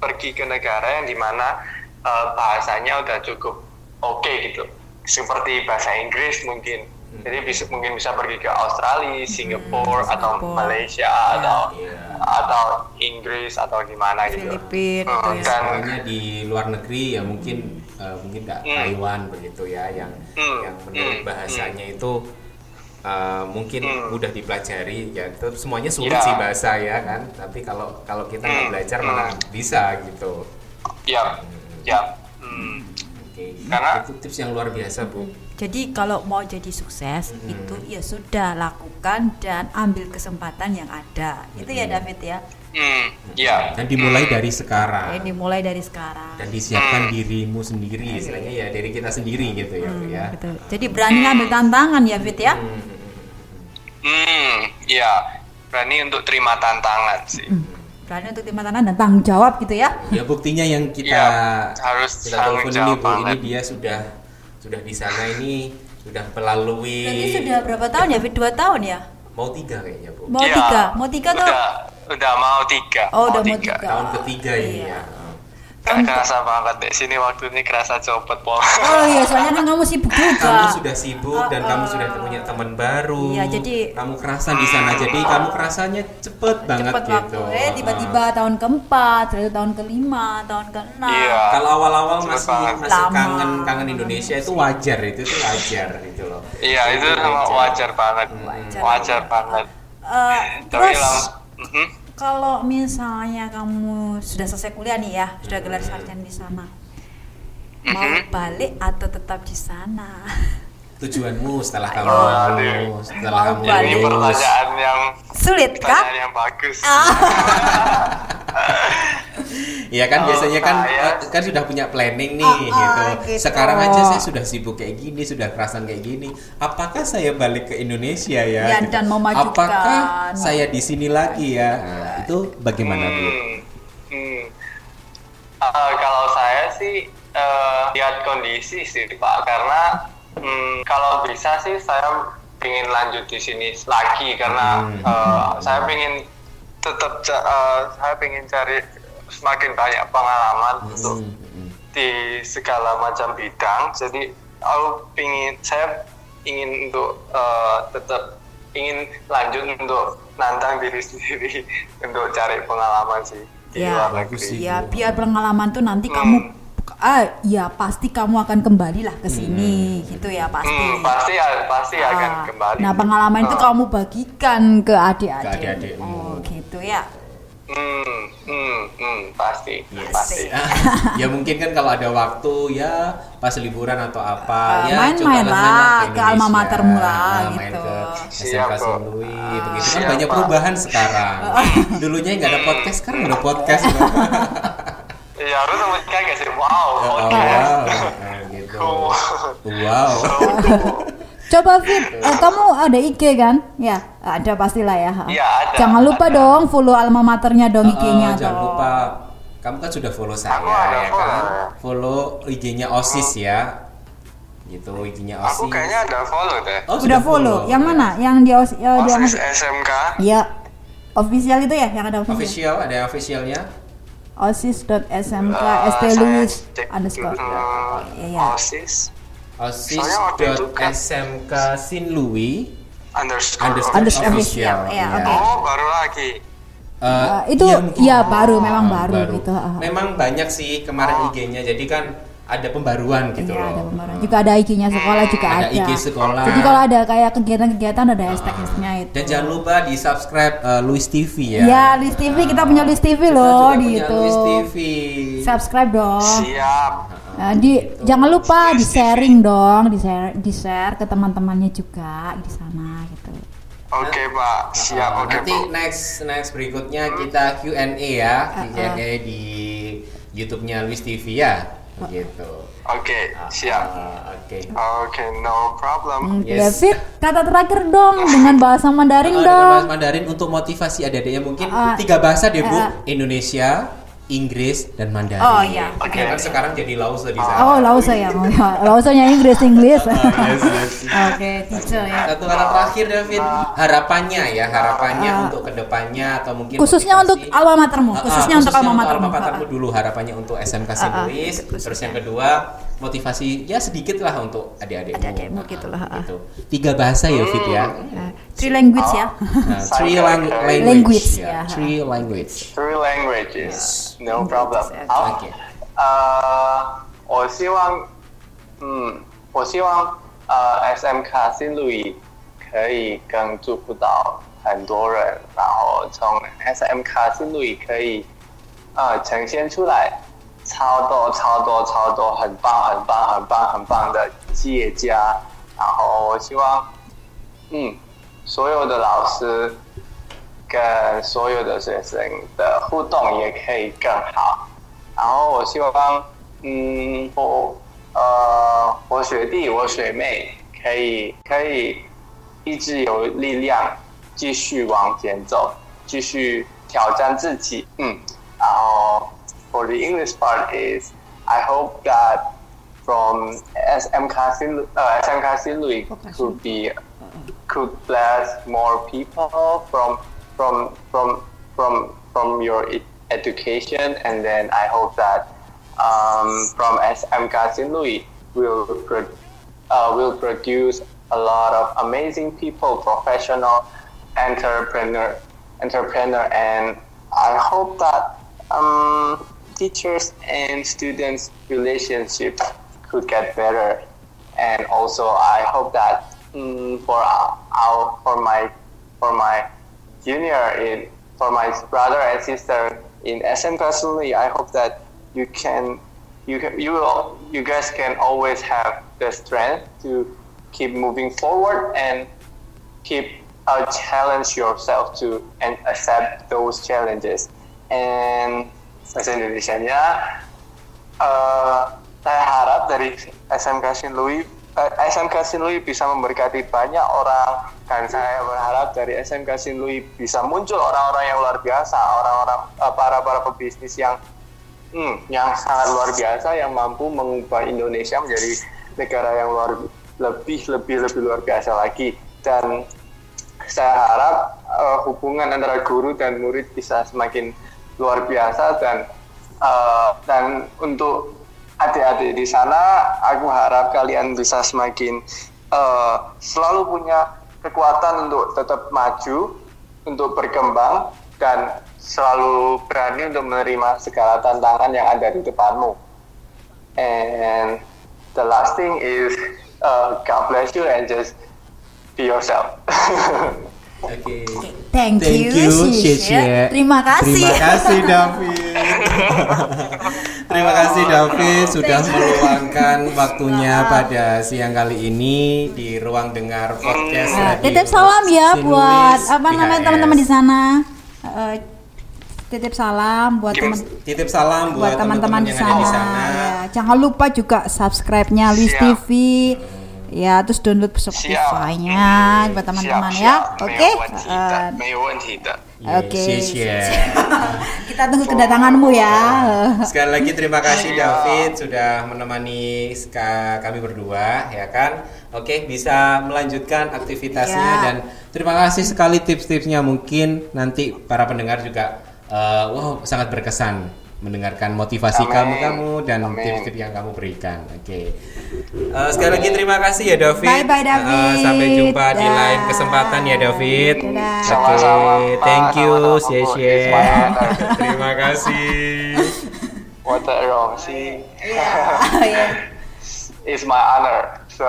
pergi ke negara yang di mana eh, bahasanya udah cukup oke gitu seperti bahasa Inggris mungkin jadi bisa mungkin bisa pergi ke Australia, Singapura atau Singapura. Malaysia atau Iya. atau Inggris atau gimana gitu Filipina Hmm, gitu ya. dan Soalnya di luar negeri ya mungkin eh, mungkin nggak Hmm. Taiwan begitu ya yang Hmm. yang menurut Hmm. bahasanya itu eh, mungkin Hmm. mudah dipelajari ya tetap semuanya sulit Ya. sih bahasa ya kan tapi kalau kalau kita nggak Hmm. belajar Hmm. malah bisa gitu ya ya hmm, Oke. Karena- itu tips yang luar biasa bu. Jadi kalau mau jadi sukses itu ya sudah lakukan dan ambil kesempatan yang ada. Itu ya David ya. hmm, ya Dan dimulai dari sekarang. Ini mulai dari sekarang. Dan disiapkan dirimu sendiri, istilahnya ya dari kita sendiri gitu ya bu ya. Betul. Jadi berani ngambil tantangan ya Fit ya. hmm, ya berani untuk terima tantangan sih Berani untuk terima tantangan dan tanggung jawab gitu ya. Ya buktinya yang kita Iya, harus kita telepon ini bu, ini dia sudah sudah di sana ini sudah melalui Berarti sudah berapa tahun ya? Dua tahun ya? mau tiga kayaknya bu. Mau Iya, tiga? Mau tiga tuh? udah udah mau tiga Oh, udah mau tiga. Tahun ketiga ini Iya. ya. Gak kerasa banget deh sini waktu ini kerasa cepet pol Oh iya, soalnya kan kamu sibuk juga. Kamu sudah sibuk dan Ah, kamu ah. sudah punya teman baru. Iya, jadi- kamu kerasan di sana. Jadi kamu kerasanya cepet banget Cepet waktu. gitu. Eh tiba-tiba tahun keempat, lalu tahun kelima, tahun keenam. Iya. Kalau awal-awal masih banget. masih Lama. kangen kangen Indonesia itu wajar itu itu wajar gitu loh. iya itu sama wajar banget Wajar. wajar banget Eh, tapi terus lam Mhm. Kalau misalnya kamu sudah selesai kuliah nih ya, sudah gelar sarjana di sana, mau Mhm. balik atau tetap di sana? Tujuanmu setelah kamu Aduh. setelah kamu ini lulus. pertanyaan yang Sulit kah? pertanyaan yang bagus Iya kan Oh, biasanya kan saya- eh, kan sudah punya planning nih Ah, gitu. ah, gitu. Sekarang aja saya sudah sibuk kayak gini, sudah kerasan kayak gini. Apakah saya balik ke Indonesia ya? Ya, Gitu. dan memajukan. Apakah saya di sini lagi ya? Nah, itu bagaimana Bu? Hmm, hmm. Eh, kalau saya sih eh, lihat kondisi sih pak karena hmm, kalau bisa sih saya ingin lanjut di sini lagi karena Hmm. eh, saya ingin tetap ca- eh, saya ingin cari semakin banyak pengalaman untuk Hmm, hmm. di segala macam bidang jadi aku ingin saya ingin untuk eh, tetap ingin lanjut untuk nantang diri sendiri untuk cari pengalaman sih di Ya. luar negeri. Ya biar pengalaman tuh nanti Hmm. kamu ah ya pasti kamu akan kembali lah ke sini gitu ya pasti. Hmm, pasti pasti akan Ah, kembali. Nah pengalaman itu Ah. kamu bagikan ke adik-adik. Ke adik-adikmu. Oh gitu ya. Hmm, hmm, hmm, pasti, Yes. pasti. ya mungkin kan kalau ada waktu ya pas liburan atau apa Ah, ya main-main lah, sana ke alma matermu lah, Ah, main gitu. ke Siap, SMK Bro. Sinlui begitu kan banyak perubahan sekarang dulunya nggak ada podcast sekarang ada podcast Ya harus mereka gak sih? Wow, Oh, oke. wow Nah, gitu Cool. wow Coba Fit, eh, kamu ada IG kan? Ya, ada pastilah ya. Iya, ada, Jangan lupa ada. dong follow alma maternya dong Oh, IG-nya jangan dong. lupa kamu kan sudah follow saya Aku ada ya follow. kan follow IG-nya OSIS ya gitu IG-nya OSIS Aku kayaknya ada follow deh. Oh, Udah follow. Yang mana? Yang di os- di Osis SMK. Ya. Official itu ya yang ada official. official ada officialnya osis.smk Eh, st louis underscore. dulu. Iya, iya. Osis itu kan- osis.smk Sinlui underscore. underscore Underscore official. official, ya, Iya. oke. Oh, baru lagi. Eh, Uh, itu ya baru, memang Ah, baru, gitu. ah. Memang banyak sih kemarin Oh. IG-nya. Jadi kan ada pembaruan gitu Iya, loh. ada pembaruan. Juga ada IG-nya sekolah juga Ada ada. IG sekolah. Jadi kalau ada kayak kegiatan-kegiatan ada hashtag-hashtagnya itu. Dan jangan lupa di subscribe Louis TV ya. Ya, List TV kita punya List TV Kita loh juga di punya itu. Louis TV. Subscribe dong. Siap. Nah, di jangan lupa di sharing dong, di share di share ke teman-temannya juga di sana gitu. Oke, Pak. Siap. Uh, Oke, nanti Bu. next next berikutnya kita Q&A ya, Q&A di YouTube-nya Louis TV ya, begitu. Oke, siap. Uh, Oke. Oke, no problem. Hmm, Yes. David, kata terakhir dong dengan bahasa Mandarin Uh, dengan dong. bahasa Mandarin untuk motivasi adik-adiknya mungkin Uh, tiga bahasa deh bu, uh, Indonesia, Inggris dan Mandarin. Oh, iya. Oke. Oke. Kan sekarang jadi Lause di sana. Oh, Lausa ya. Oh, ya. Lausanya Inggris Inggris. Oh, yes, yes. Oke, teacher ya. Satu kata terakhir David, harapannya ya, harapannya Uh, untuk ke depannya atau mungkin Khususnya motivasi. untuk alma matermu, Ah, ah, khususnya untuk alma matermu. matermu dulu harapannya untuk SMK. Ah, ah, Louis, itu terus yang kedua motivasi ya sedikit lah untuk adik-adikmu. Adik-adikmu Ah, gitu lah, ah. gitu. Tiga bahasa ya Fit ya. Nah, three language ya. Nah, three lang- language, Language, ya. ya. Three language. Three languages. No problem. Oke. 好 Oke. 呃，我希望，嗯，我希望呃，SMK 新路易可以跟助不到很多人，然后从 SMK 新路易可以呃呈现出来 超多超多超多很棒很棒很棒很棒的企业家，然后我希望，嗯，所有的老师跟所有的学生的互动也可以更好，然后我希望，嗯，我呃我学弟我学妹可以可以一直有力量继续往前走，继续挑战自己，嗯，然后。For the English part is I hope that from SMK Sin, uh, Sin could be could bless more people from from from from from your education. And then I hope that um, from SMK Sin Louis will pro- uh, will produce a lot of amazing people, professional entrepreneur, entrepreneur, and I hope that um, teachers and students relationship could get better. And also i hope that mm, for our for my for my junior in for my brother and sister in sm personally i hope that you can you can, you will you guys can always have the strength to keep moving forward and keep uh, challenge yourself to and accept those challenges. And bahasa Indonesia-nya uh, saya harap dari SMK Sin Louis uh, SMK Sin Louis bisa memberkati banyak orang dan saya berharap dari SMK Sin Louis bisa muncul orang-orang yang luar biasa orang-orang uh, para para pebisnis yang hmm, yang sangat luar biasa yang mampu mengubah Indonesia menjadi negara yang luar lebih lebih lebih luar biasa lagi. Dan saya harap uh, hubungan antara guru dan murid bisa semakin luar biasa dan uh, dan untuk adik-adik di sana aku harap kalian bisa semakin uh, selalu punya kekuatan untuk tetap maju untuk berkembang dan selalu berani untuk menerima segala tantangan yang ada di depanmu. And the last thing is uh, God bless you and just be yourself Oke. Thank, Thank you, you, Shisha. Shisha. Terima kasih. Terima kasih David. Terima kasih David sudah meluangkan waktunya pada siang kali ini di ruang dengar podcast. Nah, titip salam ya Sinulis buat apa namanya teman-teman di sana. Eh, titip salam buat teman Titip salam buat teman-teman di sana. di sana. Ya, jangan lupa juga subscribe-nya Luis Siap. TV. Ya, terus download Spotify-nya buat teman-teman ya. Oke. Eh, 没有问题的。 Oke. Shisha. kita tunggu kedatanganmu ya. Sekali lagi terima kasih Iya. David sudah menemani ska- kami berdua ya kan. Oke, bisa melanjutkan aktivitasnya Ya. dan terima kasih sekali tips-tipsnya mungkin nanti para pendengar juga eh, wow sangat berkesan mendengarkan motivasi Amin. kamu-kamu dan tips-tips yang kamu berikan. Oke. Eh, sekali lagi terima kasih ya David. Bye-bye, David. Eh, sampai jumpa di Dah. lain kesempatan ya David. Dadah. Oke, Sama-sama, Pak. thank you, my honor. Terima kasih. What the wrong? See, Oh, ya. it's my honor. So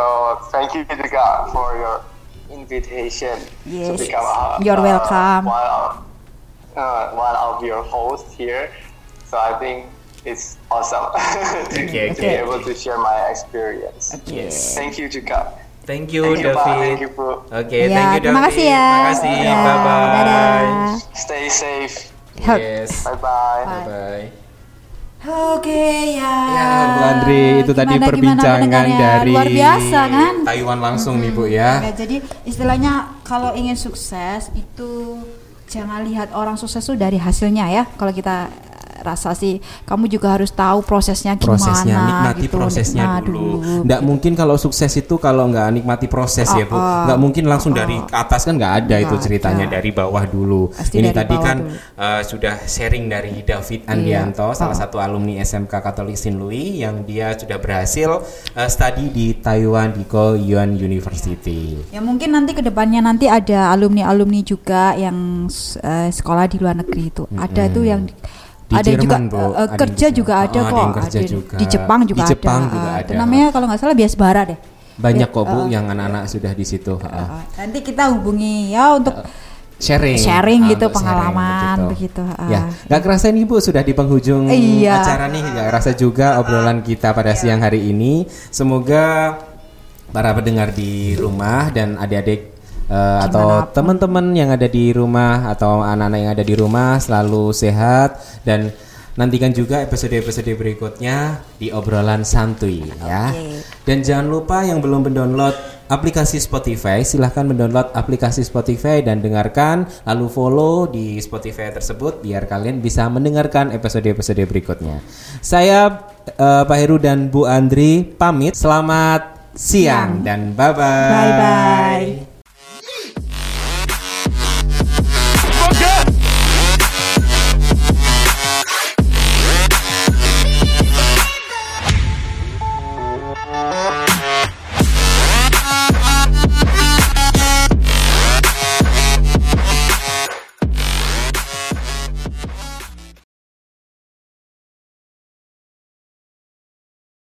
thank you God for your invitation Yes. to become a, You're uh, welcome. one of uh, one of your hosts here. So I think it's awesome Okay, to okay. be able to share my experience. Yes. Thank you to God. Thank you, Thank you. David. Thank you, bro. Oke, Ya, thank you, terima David. kasih ya. Terima kasih. Ya, Bye bye. dadah. Stay safe. Yes. Bye bye. Bye bye. Oke ya. Ya, Bu Andri, itu tadi Gimana, perbincangan gimana dari luar biasa kan? Taiwan langsung nih Bu ya. Ya, jadi istilahnya kalau ingin sukses itu jangan lihat orang sukses itu dari hasilnya ya. Kalau kita rasa sih kamu juga harus tahu prosesnya gimana prosesnya nikmati gitu. prosesnya Nah, dulu. Nggak mungkin kalau sukses itu kalau nggak nikmati proses ya bu. Oh, oh. Nggak mungkin langsung dari atas kan nggak ada itu ceritanya ada. dari bawah dulu. Pasti Ini tadi kan dulu. eh, sudah sharing dari David Andianto, Iya. salah Oh. satu alumni SMK Katolik Sin Louis yang dia sudah berhasil eh, studi di Taiwan di Koyuan University. Ya mungkin nanti ke depannya nanti ada alumni-alumni juga yang eh, sekolah di luar negeri itu. Ada tuh yang Di ada juga Jerman, Bu. eh, Ada kerja di- juga Oh, ada ada kok. yang kerja Ada juga. Di Jepang juga Di Jepang ada. juga Eh, ada. itu namanya kalau nggak salah bias bara deh. Banyak Ya, kok bu eh, yang anak-anak sudah di situ. eh, nanti kita hubungi ya untuk sharing Sharing Ah, gitu, untuk sharing, pengalaman, begitu, ah. ya nggak kerasa ini bu sudah di penghujung Iya. acara nih nggak kerasa juga obrolan kita pada siang hari ini semoga para pendengar di rumah dan adik-adik eh, atau teman-teman yang ada di rumah atau anak-anak yang ada di rumah selalu sehat dan nantikan juga episode-episode berikutnya di obrolan santuy ya. Dan jangan lupa yang belum mendownload aplikasi Spotify, silahkan mendownload aplikasi Spotify dan dengarkan, lalu follow di Spotify tersebut biar kalian bisa mendengarkan episode-episode berikutnya. Saya eh, Pak Heru dan Bu Andri pamit. Selamat siang dan bye-bye. Bye bye.